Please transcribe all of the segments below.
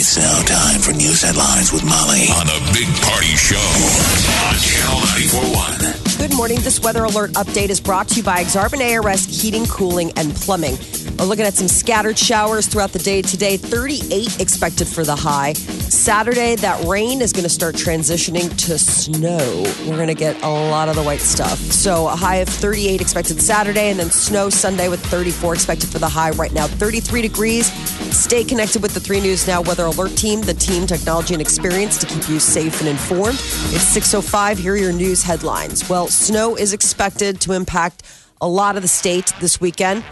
It's now time for news headlines with Molly on the Big Party Show on Channel 941. Good morning. This weather alert update is brought to you by Exarban ARS Heating, Cooling, and Plumbing. We're looking at some scattered showers throughout the day today. 38 expected for the high. Saturday, that rain is going to start transitioning to snow. We're going to get a lot of the white stuff. So a high of 38 expected Saturday, and then snow Sunday with 34 expected for the high. Right now, 33 degrees. Stay connected with the 3 News Now Weather Alert Team, the team, technology, and experience to keep you safe and informed. It's 6.05. Here are your news headlines. Well, snow is expected to impact a lot of the state this weekend.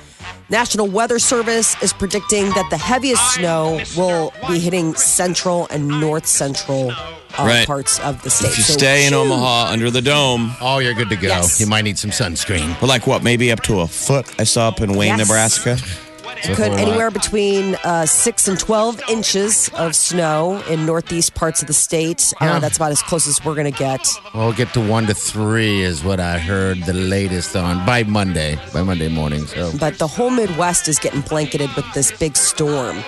National Weather Service is predicting that the heaviest snow will be hitting central and north central uh, Right. parts of the state. If you So, stay in phew. Omaha under the dome, Oh, you're good to go. Yes. You might need some sunscreen. but like what, maybe up to a foot? I saw up in Wayne, Yes. Nebraska. Could anywhere between uh, six and twelve inches of snow in northeast parts of the state. Uh, that's about as close as we're going to get. We'll get to one to three is what I heard the latest on by Monday, by Monday morning. So But the whole Midwest is getting blanketed with this big storm.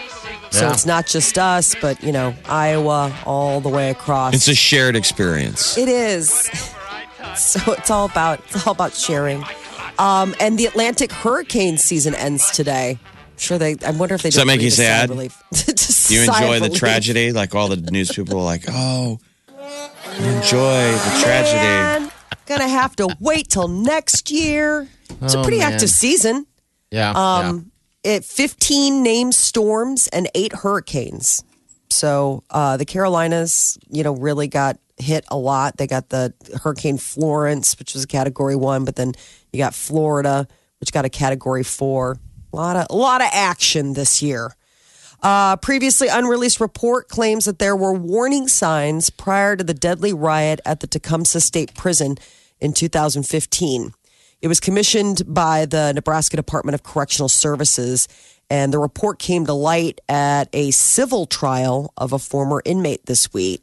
So Yeah. it's not just us, but you know Iowa all the way across. It's a shared experience. It is. So it's all about it's all about sharing. Um, and the Atlantic hurricane season ends today. I'm sure they. I wonder if they Does that make you breathe a sigh of sad? relief. You enjoy the tragedy? Like all the news people are like, oh, enjoy the tragedy. Man, gonna have to wait till next year. It's a Oh, pretty man. active season. yeah, Um, It 15 named storms and eight hurricanes. So uh, the Carolinas, you know, really got hit a lot. They got the Hurricane Florence, which was a Category One, but then you got Florida, which got a Category Four. A lot of a lot of action this year. Uh, previously unreleased report claims that there were warning signs prior to the deadly riot at the Tecumseh State Prison in 2015. It was commissioned by the Nebraska Department of Correctional Services, and the report came to light at a civil trial of a former inmate this week.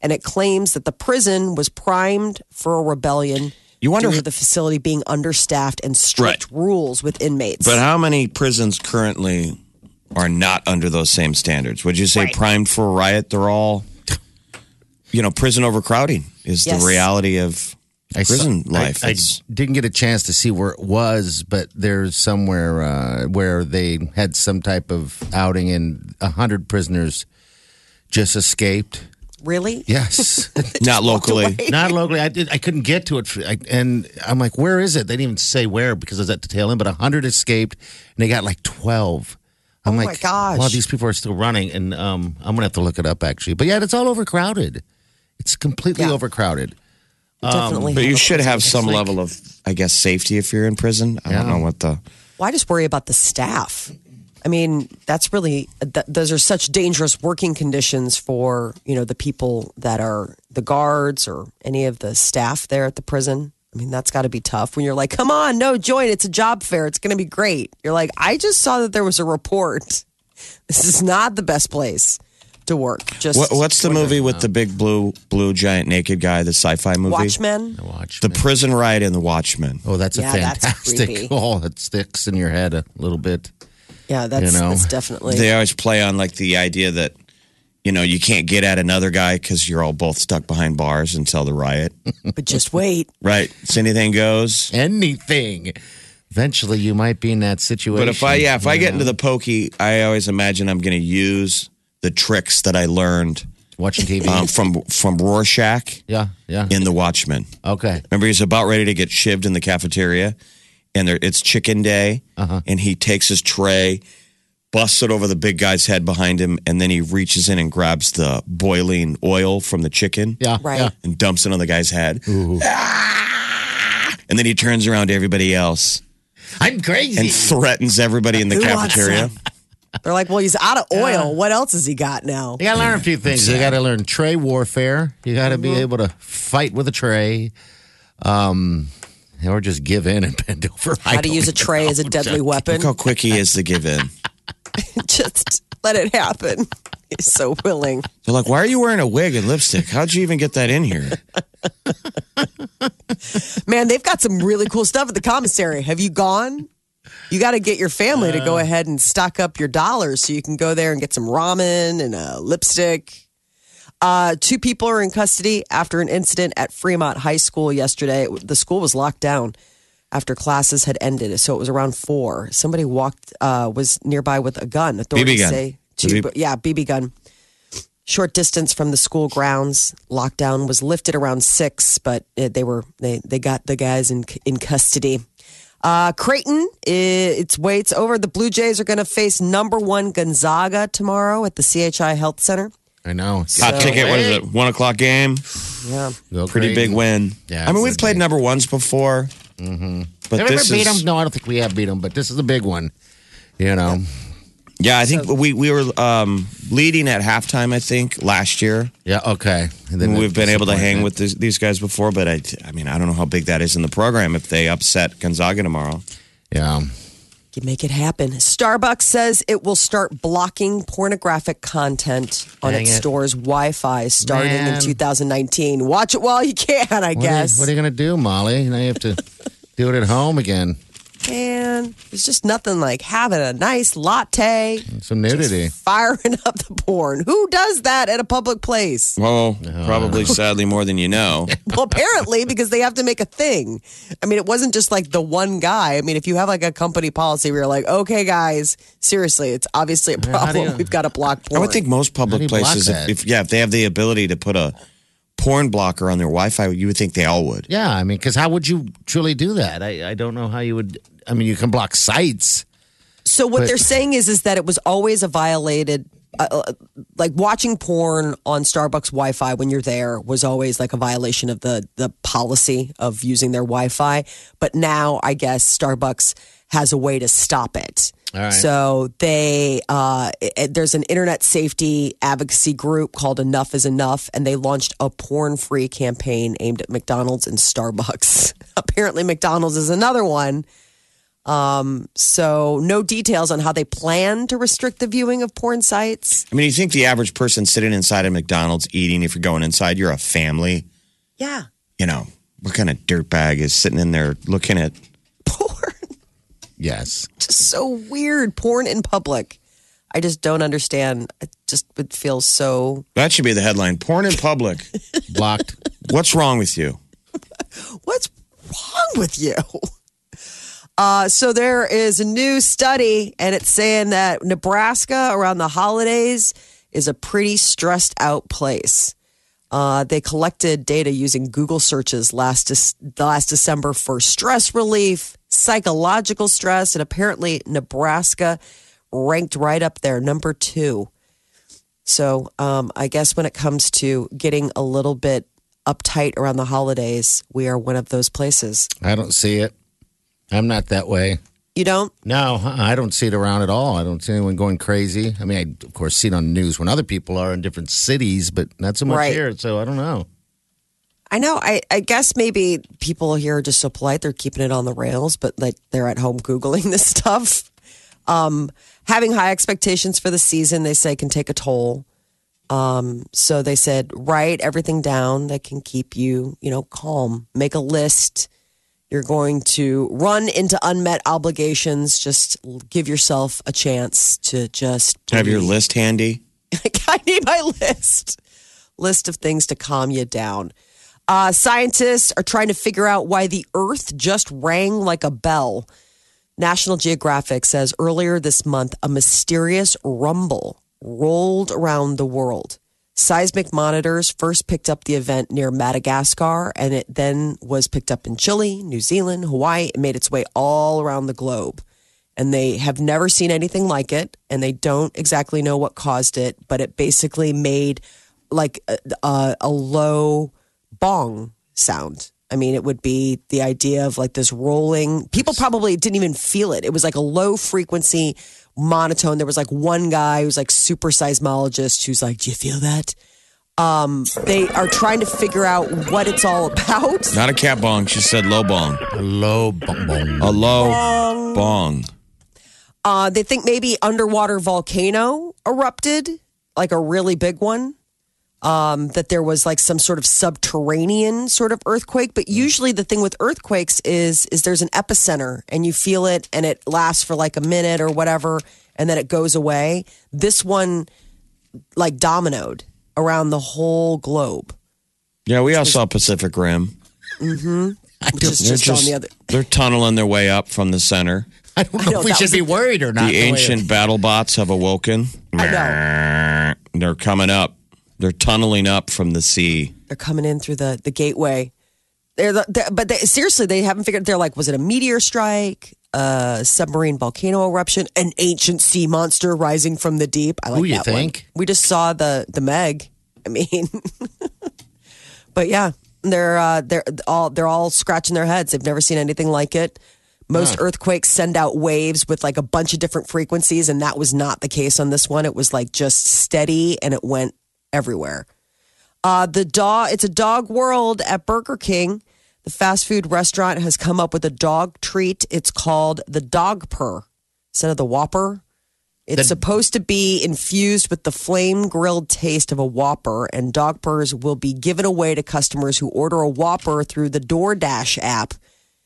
And it claims that the prison was primed for a rebellion You wonder- due to the facility being understaffed and strict rules with inmates. But how many prisons currently are not under those same standards? Would you say Right. primed for a riot? They're all, you know, prison overcrowding is Yes. the reality of I prison I- life. I, It's- didn't get a chance to see where it was, but there's somewhere uh, where they had some type of outing, and a hundred prisoners just escaped. Really? Yes, not locally. not locally. I did. I couldn't get to it, for, I, and I'm like, "Where is it?" They didn't even say where because I was at the tail end. But a hundred escaped, and they got like twelve. I'm Oh my like, gosh. Wow, these people are still running, and um, I'm gonna have to look it up actually. But yeah, it's all overcrowded. It's completely Yeah. overcrowded. Definitely. But you should have some level of, I guess, safety if you're in prison. I don't know what the. Well, just worry about the staff. I mean, that's really th- those are such dangerous working conditions for you know the people that are the guards or any of the staff there at the prison. I mean, that's got to be tough when you're like, "Come on, no, join. It's a job fair. It's going to be great." You're like, "I just saw that there was a report. This is not the best place to work." Just What, what's the movie with the big blue, blue giant naked guy? The sci-fi movie. Watchmen? Watch The prison riot and the Watchmen. Oh, that's a Yeah, fantastic. creepy. oh, it sticks in your head a little bit. Yeah, that's, You know, that's definitely. They always play on like the idea that, you know, you can't get at another guy because you're all both stuck behind bars until the riot. but just wait. right? It's anything goes. Anything. Eventually, you might be in that situation. But if I, yeah, if I get into the pokey, I always imagine I'm going to use the tricks that I learned watching TV, um, from from Rorschach yeah, yeah, in The Watchmen. okay, Remember, he's about ready to get shivved in the cafeteria, and there, it's chicken day, and he takes his tray, busts it over the big guy's head behind him, and then he reaches in and grabs the boiling oil from the chicken, yeah, Right. yeah. and dumps it on the guy's head. Ah! And then he turns around to everybody else I'm crazy. and threatens everybody in the Who cafeteria. They're like, well, he's out of oil. What else has he got now? You got to learn a few things. You got to learn tray warfare. You got to be able to fight with a tray, um, or just give in and bend over. I How to use a tray know. as a deadly weapon. Look how quick he is to give in. Just let it happen. He's so willing. They're like, why are you wearing a wig and lipstick? How'd you even get that in here? Man, they've got some really cool stuff at the commissary. Have you gone? You got to get your family to go uh, ahead and stock up your dollars so you can go there and get some ramen and a lipstick. Uh, two people are in custody after an incident at Fremont High School yesterday. The school was locked down after classes had ended, so it was around four. Somebody walked uh, was nearby with a gun. Authorities gun. say two, B- yeah, BB gun. Short distance from the school grounds. Lockdown was lifted around six, but uh, they were they they got the guys in in custody. Uh, Creighton, its waits over. The Blue Jays are going to face number one Gonzaga tomorrow at the CHI Health Center. I know. Hot ticket, what is it? One o'clock game? Yeah, Go Pretty crazy. big win. Yeah, I mean, we've a played big- number ones before. Mm-hmm. But Have we ever this beat is, them? No, I don't think we have beat them, but this is a big one. You know, yeah, I think we, we were um, leading at halftime, I think, last year. yeah, okay. And then We've been able to hang with this, these guys before, but I, I mean, I don't know how big that is in the program if they upset Gonzaga tomorrow. Yeah, you make it happen. Starbucks says it will start blocking pornographic content on Dang its it. store's Wi-Fi starting in 2019. Watch it while you can, I What are you- guess. What are you going to do, Molly? Now you have to do it at home again. Man, there's just nothing like having a nice latte, Some nudity. firing up the porn. Who does that at a public place? Well, uh-huh. probably sadly more than you know. Well, apparently, because they have to make a thing. I mean, it wasn't just like the one guy. I mean, if you have like a company policy where you're like, okay, guys, seriously, it's obviously a how do problem. you- We've got to block porn. I would think most public places, if, if yeah, if they have the ability to put a porn blocker on their Wi-Fi, you would think they all would. Yeah, I mean, because how would you truly do that? I, I don't know how you would. I mean, you can block sites. So what But- they're saying is is that it was always a violated uh, uh, like watching porn on Starbucks Wi-Fi when you're there was always like a violation of the the policy of using their Wi-Fi, but now I guess Starbucks has a way to stop it. All right. So they uh, it, there's an internet safety advocacy group called Enough is Enough, and they launched a porn-free campaign aimed at McDonald's and Starbucks. Apparently, McDonald's is another one. Um, so no details on how they plan to restrict the viewing of porn sites. I mean, you think the average person sitting inside a McDonald's eating, if you're going inside, you're a family. Yeah, You know, what kind of dirtbag is sitting in there looking at? Yes. Just so weird. Porn in public. I just don't understand. It just would feel so. That should be the headline: "Porn in public." Blocked. What's wrong with you? What's wrong with you? Uh, so there is a new study, and it's saying that Nebraska around the holidays is a pretty stressed out place. Uh, they collected data using Google searches last Dec- last December for stress relief, psychological stress, and apparently Nebraska ranked right up there, number two. So um, I guess when it comes to getting a little bit uptight around the holidays, we are one of those places. I don't see it. I'm not that way. You don't? No, uh-uh, I don't see it around at all. I don't see anyone going crazy. I mean, I of course see it on the news when other people are in different cities, but not so much Right. here. So I don't know. I know. I, I guess maybe people here are just so polite they're keeping it on the rails, but like they're at home googling this stuff. Um, having high expectations for the season, they say, can take a toll. Um, so they said, write everything down that can keep you, you know, calm. Make a list. You're going to run into unmet obligations. Just give yourself a chance to just Have your list handy. I need my list. List of things to calm you down. Uh, scientists are trying to figure out why the Earth just rang like a bell. National Geographic says earlier this month a mysterious rumble rolled around the world. Seismic monitors first picked up the event near Madagascar, and it then was picked up in Chile, New Zealand, Hawaii. It made its way all around the globe. And they have never seen anything like it and they don't exactly know what caused it but it basically made like a, a, low bong sound. I mean it would be the idea of like this rolling. People probably didn't even feel it. It was like a low frequency monotone. There was like one guy who's like super seismologist who's like, "Do you feel that?" Um, they are trying to figure out what it's all about. Not a cat bong. She said low bong. Low bong bong. A low bong. Uh, they think maybe underwater volcano erupted, like a really big one. Um, that there was like some sort of subterranean sort of earthquake. But usually the thing with earthquakes is is there's an epicenter and you feel it and it lasts for like a minute or whatever and then it goes away. This one like dominoed around the whole globe. Yeah, we all saw Pacific Rim. Which is They're just, on the other they're tunneling their way up from the center. I don't know know, if we should be worried or not. The ancient battle bots have awoken. I know. They're coming up. They're tunneling up from the sea. they're coming in through the the gateway. They're, the, they're but they, seriously, they haven't figured. They're like, was it a meteor strike, a submarine volcano eruption, an ancient sea monster rising from the deep? I like Who you that one. think? We just saw the the Meg. I mean, but yeah, they're uh, they're all they're all scratching their heads. They've never seen anything like it. Most earthquakes send out waves with like a bunch of different frequencies, and that was not the case on this one. It was like just steady, and it went everywhere. Uh, the dog, it's a dog world at Burger King. The fast food restaurant has come up with a dog treat. It's called the Dogpper instead of the Whopper. It's supposed to be infused with the flame grilled taste of a Whopper, and Dogppers will be given away to customers who order a Whopper through the DoorDash app.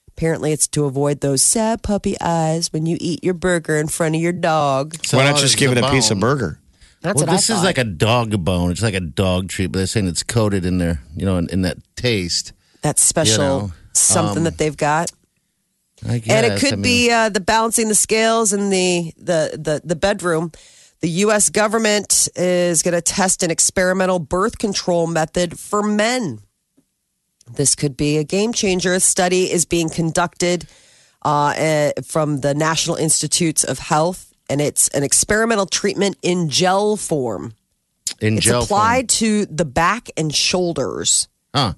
Apparently, it's to avoid those sad puppy eyes when you eat your burger in front of your dog. So Why not it's just give it a piece of burger? That's well, what this I is like a dog bone. It's like a dog treat, but they're saying it's coated in there, you know, in, in that taste. that special you know, something um, that they've got. I guess. and it could I mean, be uh, the balancing the scales in the the the, the bedroom. The U.S. government is going to test an experimental birth control method for men. This could be a game changer. A study is being conducted uh, eh, from the National Institutes of Health, and it's an experimental treatment in gel form. in gel form. It's gel applied to the back and shoulders Form. Huh.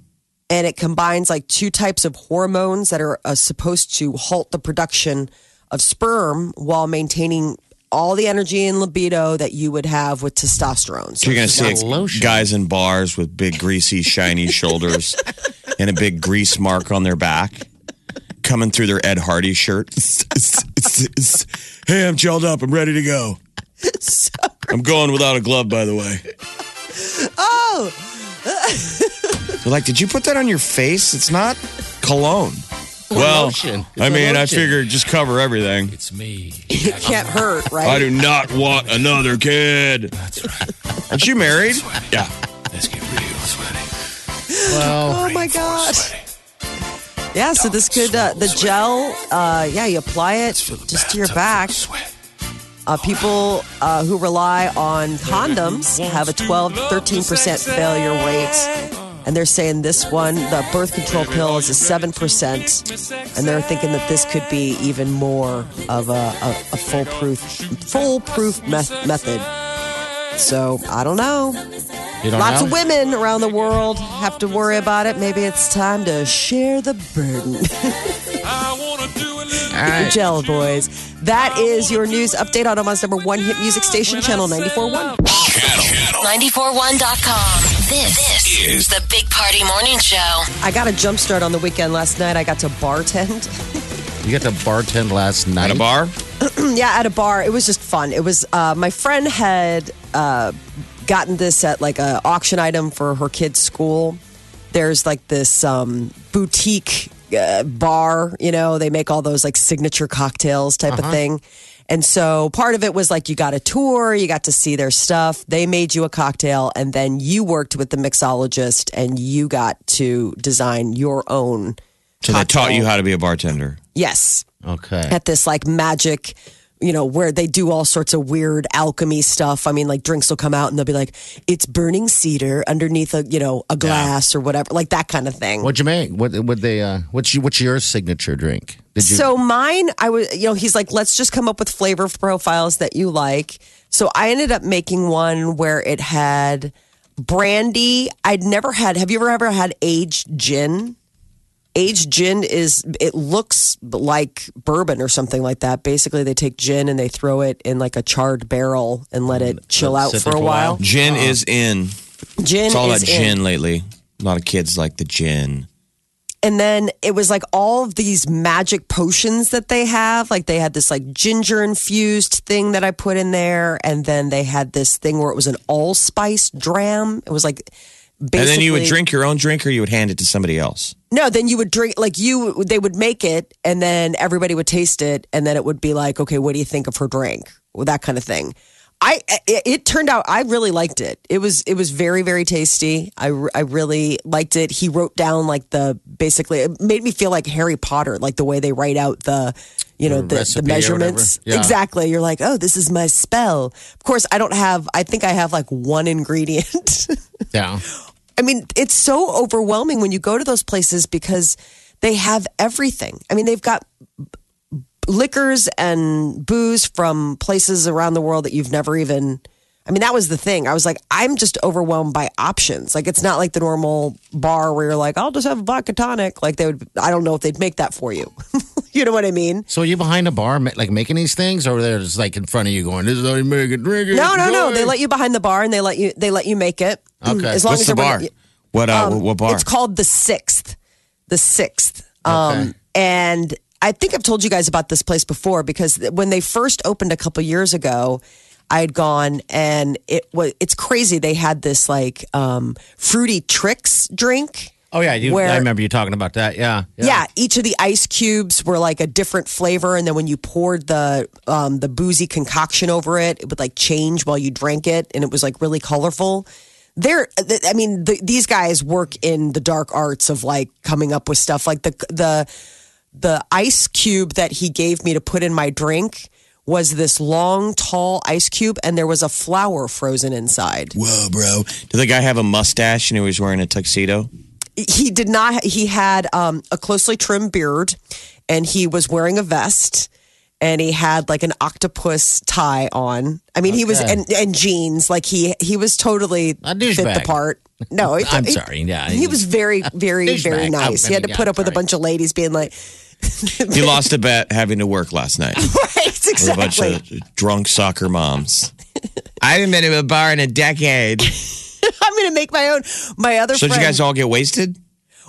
and it combines like two types of hormones that are uh, supposed to halt the production of sperm while maintaining all the energy and libido that you would have with testosterone. So you're going to see like lotion. guys in bars with big, greasy, shiny shoulders and a big grease mark on their back coming through their Ed Hardy shirt. hey, I'm gelled up. I'm ready to go. I'm going without a glove, by the way. oh, They're like, did you put that on your face? It's not cologne. well, lotion. It's I a mean, I lotion. figured just cover everything. It's me. it can't hurt, right? I do not want another kid. That's right. Aren't you married? Yeah. Let's get real sweaty. Well, oh my god! Yeah, so this could uh, the gel. Uh, yeah, you apply it just to your back. Uh, people uh, who rely on condoms have a 12 13 percent failure rate, and they're saying this one, the birth control pill, is a seven percent, and they're thinking that this could be even more of a, a, a foolproof foolproof me- method. So I don't know. You don't Lots know? of women around the world have to worry about it. Maybe it's time to share the burden. All right. Gel boys. That is your news update on Omaha's number one hit music station, Channel 94.1. Channel. 941.com. This, this is the Big Party Morning Show. I got a jump start on the weekend last night. I got to bartend. You got to bartend last night. At a bar? yeah, at a bar. It was just fun. It was, uh, my friend had uh, gotten this at like a auction item for her kid's school. There's like this um, boutique uh, bar, you know, they make all those like signature cocktails type of thing. And so part of it was like you got a tour, you got to see their stuff. They made you a cocktail, and then you worked with the mixologist and you got to design your own. So they taught you how to be a bartender. Yes Okay. at this like magic you know where they do all sorts of weird alchemy stuff i mean like drinks will come out and they'll be like it's burning cedar underneath a you know a glass or whatever like that kind of thing What'd you make? What would they? Uh, what's you, what's your signature drink? You? so mine i was you know he's like let's just come up with flavor profiles that you like so i ended up making one where it had brandy i'd never had have you ever ever had aged gin aged gin is it looks like bourbon or something like that. Basically, they take gin and they throw it in like a charred barrel and let it mm, chill out for a for a while. while. Gin uh-huh. is in. Gin It's all is about in. gin lately. A lot of kids like the gin. and then it was like all of these magic potions that they have like they had this like ginger infused thing that i put in there and then they had this thing where it was an allspice dram it was like basically And then you would drink your own drink or you would hand it to somebody else. no then you would drink like you they would make it and then everybody would taste it and then it would be like okay what do you think of her drink well, that kind of thing I it, it turned out I really liked it. It was it was very very tasty. I, I really liked it. He wrote down like the basically it made me feel like Harry Potter, like the way they write out the you know The the, recipe the or measurements. Yeah. Exactly. You're like, "Oh, this is my spell." Of course, I don't have I think I have like one ingredient. Yeah. I mean, it's so overwhelming when you go to those places because they have everything. I mean, they've got liquors and booze from places around the world that you've never even. I mean, that was the thing. I was like, I'm just overwhelmed by options. Like, it's not like the normal bar where you're like, I'll just have a vodka tonic. Like, they would, I don't know if they'd make that for you. you know what I mean? So are you behind a bar, like making these things, or they're just like in front of you going, "This is how you make it, drink it." No, no, no. They let you behind the bar and they let you, they let you make it. Okay. As long What's as the bar? What uh, Um, what bar? It's called the Sixth. The Sixth. Um, Okay. And I think I've told you guys about this place before because when they first opened a couple years ago, I had gone and it was it's crazy. They had this like um, fruity tricks drink. Oh yeah, you, Where- I remember you talking about that. Yeah. Yeah. each of the ice cubes were like a different flavor, and then when you poured the um, the boozy concoction over it, it would like change while you drank it, and it was like really colorful. They're, I mean, the, these guys work in the dark arts of like coming up with stuff. Like the the the ice cube that he gave me to put in my drink was this long, tall ice cube, and there was a flower frozen inside. Whoa, bro. Did the guy have a mustache and he was wearing a tuxedo? he did not he had um, a closely trimmed beard and he was wearing a vest and he had like an octopus tie on i mean he was Okay. and, and jeans like he he was totally A fit the part no he- I'm he- sorry, yeah, he was very very very douchebag. nice I he had to mean, put yeah, up with a bunch of ladies being like He lost a bet having to work last night with right a bunch exactly of drunk soccer moms. I haven't been to a bar in a decade. i'm gonna make my own my other So did you guys all get wasted?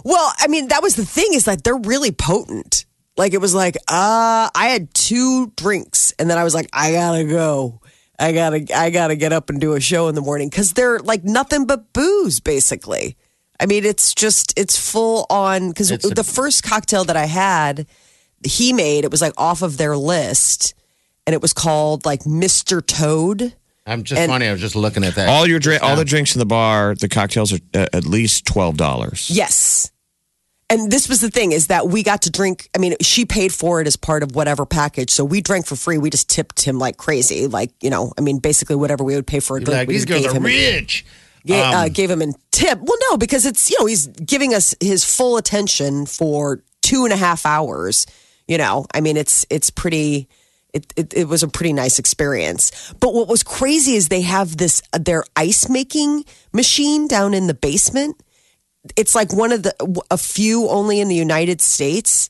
Well, I mean, that was the thing is like they're really potent. Like it was like, uh, I had two drinks and then I was like, I gotta go. I gotta, I gotta get up and do a show in the morning because they're like nothing but booze, basically. I mean, it's just, it's full on because It's a- the first cocktail that I had, he made, it was like off of their list and it was called like Mr. Toad. I'm just And- funny. I was just looking at that. All your drink, all the drinks in the bar, the cocktails are uh, at least twelve dollars. Yes. And this was the thing is that we got to drink. I mean, she paid for it as part of whatever package. So we drank for free. We just tipped him like crazy. Like, you know, I mean, basically whatever we would pay for a drink. like we these just girls gave are him, rich. Ga- Um, uh, gave him a tip. Well, no, because it's, you know, he's giving us his full attention for two and a half hours. You know, I mean, it's, it's pretty, it, it, it was a pretty nice experience. But what was crazy is they have this, their ice making machine down in the basement it's like one of the a few only in the United States,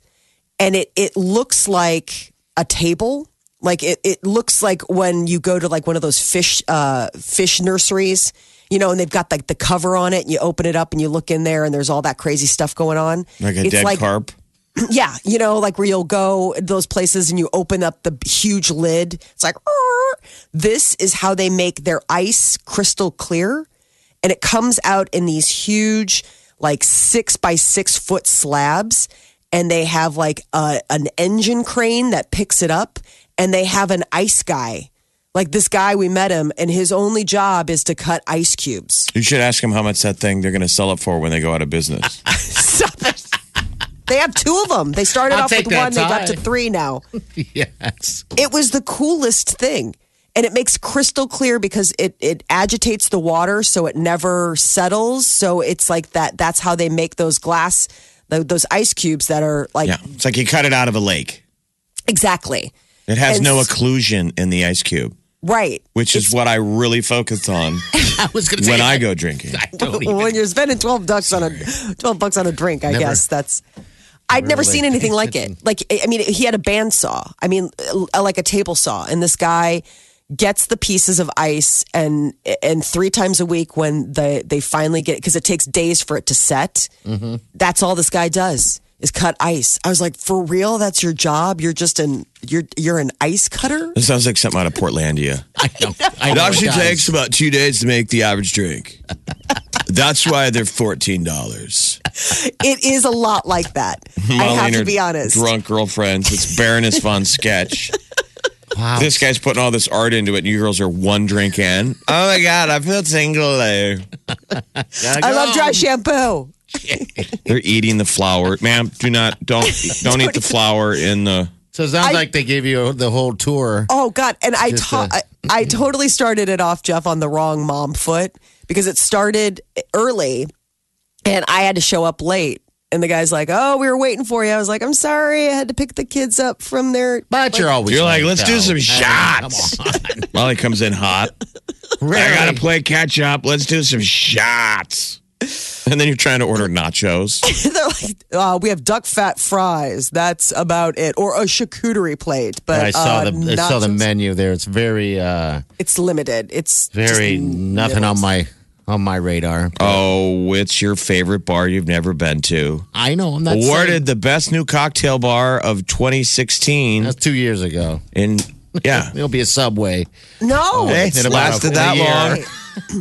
and it it looks like a table. Like it it looks like when you go to like one of those fish uh fish nurseries, you know, and they've got like the cover on it, and you open it up and you look in there, and there's all that crazy stuff going on. Like a It's dead like- carp. yeah, you know, like where you'll go to those places and you open up the huge lid. It's like, "Arr." this is how they make their ice crystal clear. And it comes out in these huge, like six by six foot slabs. And they have like a, an engine crane that picks it up. And they have an ice guy. Like this guy, we met him, and his only job is to cut ice cubes. You should ask him how much that thing they're going to sell it for when they go out of business. Stop it. They have two of them. They started I'll off with one, they've got to three now. yes. it was the coolest thing and it makes crystal clear because it it agitates the water so it never settles so it's like that that's how they make those glass tho- those ice cubes that are like yeah, it's like you cut it out of a lake. exactly It has And no occlusion in the ice cube, right which is what I really focus on I was going to say when I go drinking. I don't even. when you're spending 12 bucks on a 12 bucks on a drink i Never. guess that's I'd never Really? seen anything like it. Like, I mean, he had a bandsaw. I mean, uh, like a table saw, and this guy gets the pieces of ice, and and three times a week when they they finally get it because it takes days for it to set. Mm-hmm. That's all this guy does is cut ice. I was like, for real? That's your job? You're just an you're you're an ice cutter? It sounds like something out of Portlandia. I know. I It actually does. takes about two days to make the average drink. That's why they're fourteen dollars. It is a lot like that. I have to be honest. Drunk girlfriends. It's Baroness von Sketch. Wow. This guy's putting all this art into it, and you girls are one drink in. Oh my god, I feel single. there. Gotta I love go. dry shampoo. They're eating the flour, ma'am. Do not don't don't eat the flour in the. So it sounds I- like they gave you the whole tour. Oh God! And I, Just, to- I I totally started it off, Jeff, on the wrong mom foot because it started early, and I had to show up late. And the guy's like, "Oh, we were waiting for you." I was like, "I'm sorry, I had to pick the kids up from their." But you're always You're like, let's do some I mean, shots. Come on. Molly comes in hot. I gotta play catch up. Let's do some shots. And then you're trying to order nachos. They're like, uh, "We have duck fat fries. That's about it, or a charcuterie plate." But I saw uh, the I saw the menu there. It's very uh It's limited. It's very just nothing on my on my radar. Oh, it's your favorite bar you've never been to. I know. I'm not Awarded saying- the best new cocktail bar of 2016. That's two years ago. In yeah, It'll be a subway. no. Hey, it's it lasted that long.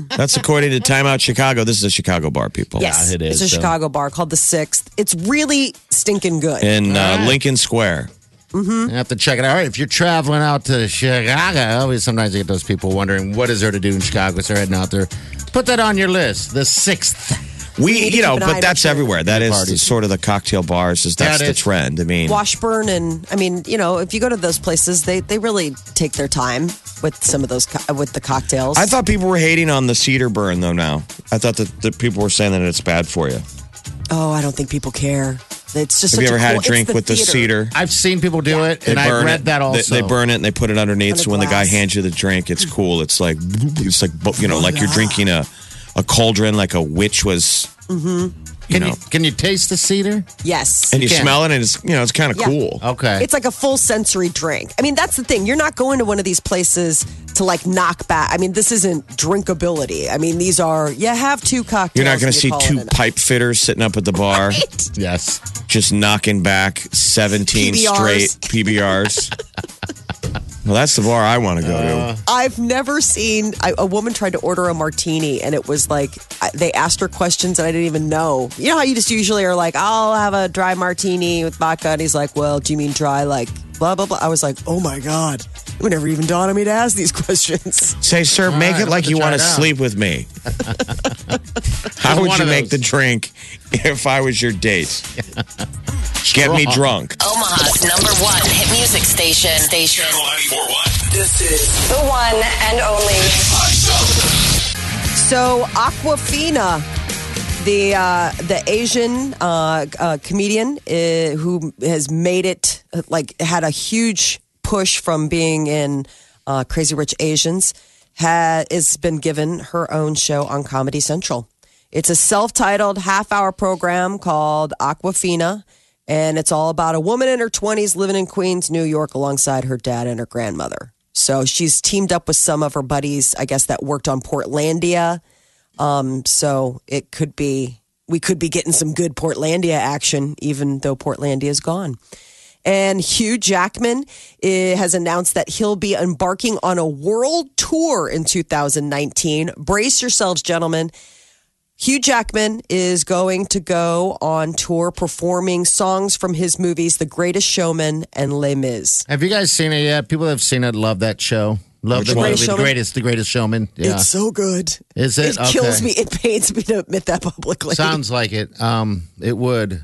That's according to Time Out Chicago. This is a Chicago bar, people. Yes, Yeah, it is, It's a so. Chicago bar called the Sixth. It's really stinking good. In uh, Lincoln Square. You have to check it out. All right, if you're traveling out to Chicago, sometimes you get those people wondering what is there to do in Chicago. So they're heading out there. Put that on your list. The sixth. We, need you know, keep an eye but that's it. everywhere. That is Parties. sort of the cocktail bars. Is that's That the is. trend? I mean, Washburn and I mean, you know, if you go to those places, they they really take their time with some of those co- uh, with the cocktails. I thought people were hating on the cedar burn though. Now I thought that, that people were saying that it's bad for you. oh, I don't think people care. It's just Have you such ever had cool, a drink it's with the theater. cedar? I've seen people do it, and I burn read it. that They- also. They, burn it and they put it underneath. On the so when the guy glass. hands you the drink, it's cool. It's like it's like you know, like you're drinking a a cauldron, like a witch was. Mm-hmm. You Can know, you can you taste the cedar? Yes. and you can. smell it, and it's you know, it's kind of Yeah. cool. Okay. It's like a full sensory drink. I mean, that's the thing. You're not going to one of these places to like knock back. I mean, this isn't drinkability. I mean, these are you have two cocktails. You're not going to see two pipe fitters sitting up at the bar, yes. just knocking back 17 PBRs. straight PBRs. well, that's the bar I want to go Uh, to. I've never seen I, a woman tried to order a martini, and it was like I, they asked her questions, and I didn't even know. You know how you just usually are like, "I'll have a dry martini with vodka," and he's like, "Well, do you mean dry like blah blah blah?" I was like, "Oh my god." It would never even dawn on me to ask these questions. Say, sir, make right, it like you want to sleep with me. How would one you make the drink if I was your date? Get me drunk. Omaha's number one hit music station. Station. Channel 941. This is The one and only. So Aquafina, the uh, the Asian uh, uh, comedian uh, who has made it like had a huge push from being in uh, Crazy Rich Asians, ha- has been given her own show on Comedy Central. It's a self-titled half-hour program called Awkwafina. And it's all about a woman in her 20s living in Queens, New York, alongside her dad and her grandmother. So she's teamed up with some of her buddies, I guess, that worked on Portlandia. Um, so it could be, we could be getting some good Portlandia action, even though Portlandia is gone. And Hugh Jackman eh, has announced that he'll be embarking on a world tour in 2019. Brace yourselves, gentlemen. Hugh Jackman is going to go on tour performing songs from his movies The Greatest Showman and Les Mis. Have you guys seen it yet? People have seen it love that show. Love the, one? Greatest the greatest, the greatest showman. Yeah, It's so good. Is it? It kills me. It pains me to admit that publicly. sounds like it. Um, it would.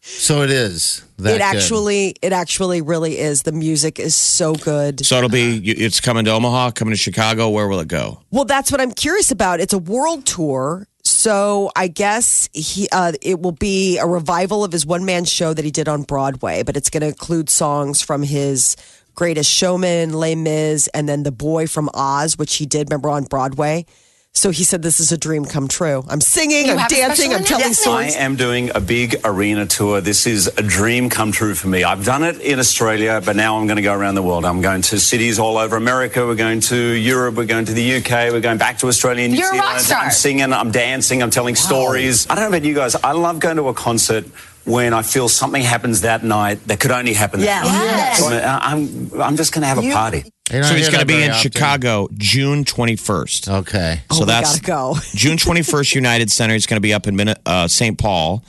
So it is. That it good. actually, it actually really is. The music is so good. So it'll be, it's coming to Omaha, coming to Chicago. Where will it go? Well, that's what I'm curious about. It's a world tour. So I guess he, uh, it will be a revival of his one man show that he did on Broadway, but it's going to include songs from his Greatest Showman, Les Mis, and then The Boy from Oz, which he did remember on Broadway. So he said, This is a dream come true. I'm singing, You I'm dancing, I'm telling stories." I am doing a big arena tour. This is a dream come true for me. I've done it in Australia, but now I'm going to go around the world. I'm going to cities all over America. We're going to Europe. We're going to the UK. We're going back to Australia and New You're a Zealand. rock star. I'm singing. I'm dancing. I'm telling stories. I don't know about you guys. I love going to a concert when I feel something happens that night that could only happen Yeah. that night. Yes. Uh, I'm, I'm just going to have a party. You don't So he's going to be very in often. Chicago June 21st. Okay. Oh, so we that's gotta go. June 21st, United Center. He's going to be up in Min- uh, St. Paul,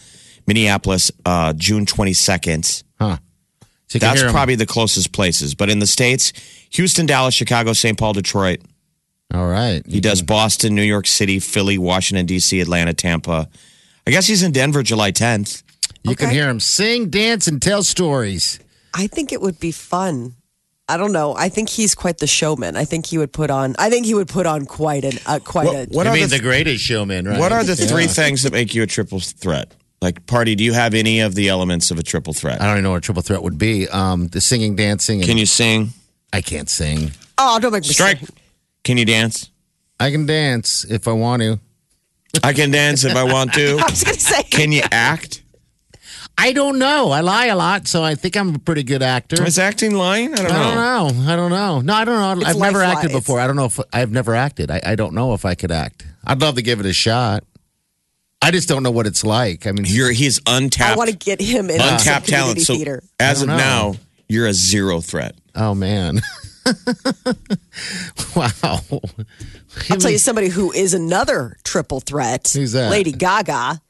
Minneapolis, uh, June 22nd. Huh. So That's probably the closest places. But in the States, Houston, Dallas, Chicago, St. Paul, Detroit. All right. He does Boston, New York City, Philly, Washington, D.C., Atlanta, Tampa. I guess he's in Denver July 10th. You can hear him sing, dance, and tell stories. I think it would be fun. I don't know. I think he's quite the showman. I think he would put on. I think he would put on quite an uh, quite What- a. what you mean the- the, greatest showman, right? What are the three Yeah. things that make you a triple threat? Like, party, do you have any of the elements of a triple threat? I don't even know what a triple threat would be. Um, the singing, dancing. And Can you sing? I can't sing. oh, I don't make me Strike. sing. Can you dance? I can dance if I want to. I can dance if I want to. I was gonna say. Can you act? I don't know. I lie a lot, so I think I'm a pretty good actor. Is acting lying? I don't I know. don't know. I don't know. No, I don't know. It's I've never life acted before. I don't know if I've never acted. I, I don't know if I could act. I'd love to give it a shot. I just don't know what it's like. I mean, You're he's untapped. I want to get him in untapped some talent. So theater. as of know. now, you're a zero threat. oh man, wow. I'll tell you somebody who is another triple threat. Who's that? Lady Gaga.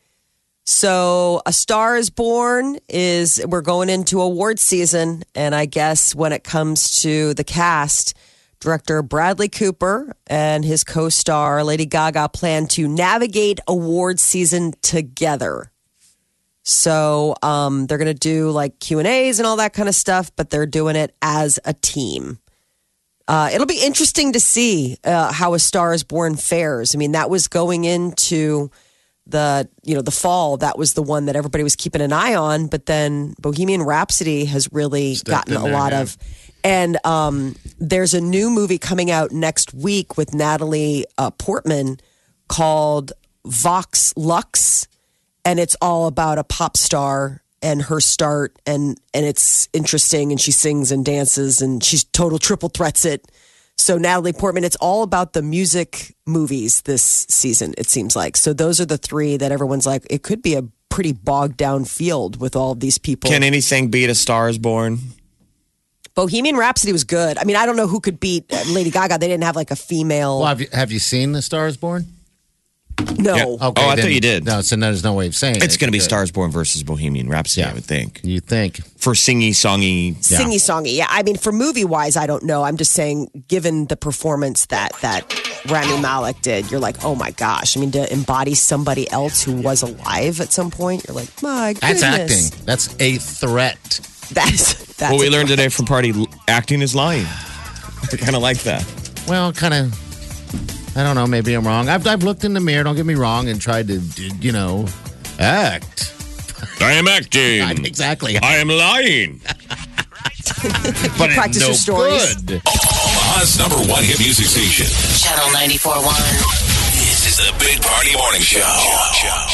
So, A Star is Born is we're going into award season, and I guess when it comes to the cast, director Bradley Cooper and his co-star Lady Gaga plan to navigate award season together. So, um, they're going to do like Q and A's and all that kind of stuff, but they're doing it as a team. Uh, it'll be interesting to see uh, how A Star Is Born fares. I mean, that was going into the you know the fall. That was the one that everybody was keeping an eye on. But then Bohemian Rhapsody has really Stepped gotten a lot of. And um, there's a new movie coming out next week with Natalie uh, Portman called Vox Lux, and it's all about a pop star and her start and and it's interesting and she sings and dances and she's total triple threats it so natalie portman it's all about the music movies this season it seems like. So those are the three that everyone's like it could be a pretty bogged down field with all of these people. Can anything beat a Star is Born? bohemian rhapsody was good. I mean i don't know who could beat uh, lady gaga. They didn't have like a female. Well, have you, have you seen The Star Is Born? No Yeah. Oh, I then- thought you did. No, so there's no way of saying It's it. going to be Good. Stars Born versus Bohemian Rhapsody, Yeah. I would think. You think? For singy songy. singy songy. Yeah, I mean, for movie wise, I don't know. I'm just saying, given the performance that that Rami Malek did, you're like, oh my gosh. I mean, to embody somebody else who was alive at some point, you're like, my That's acting. That's a threat. That's that's What we a- learned today from Party, acting is lying. I kind of like that. Well, kind of. I don't know. Maybe I'm wrong. I've, I've looked in the mirror. Don't get me wrong, and tried to, you know, act. I am acting. Exactly. I am lying. but practice no your stories. good. Omaha's number one hit music station. Channel 94.1. This is the Big Party Morning Show.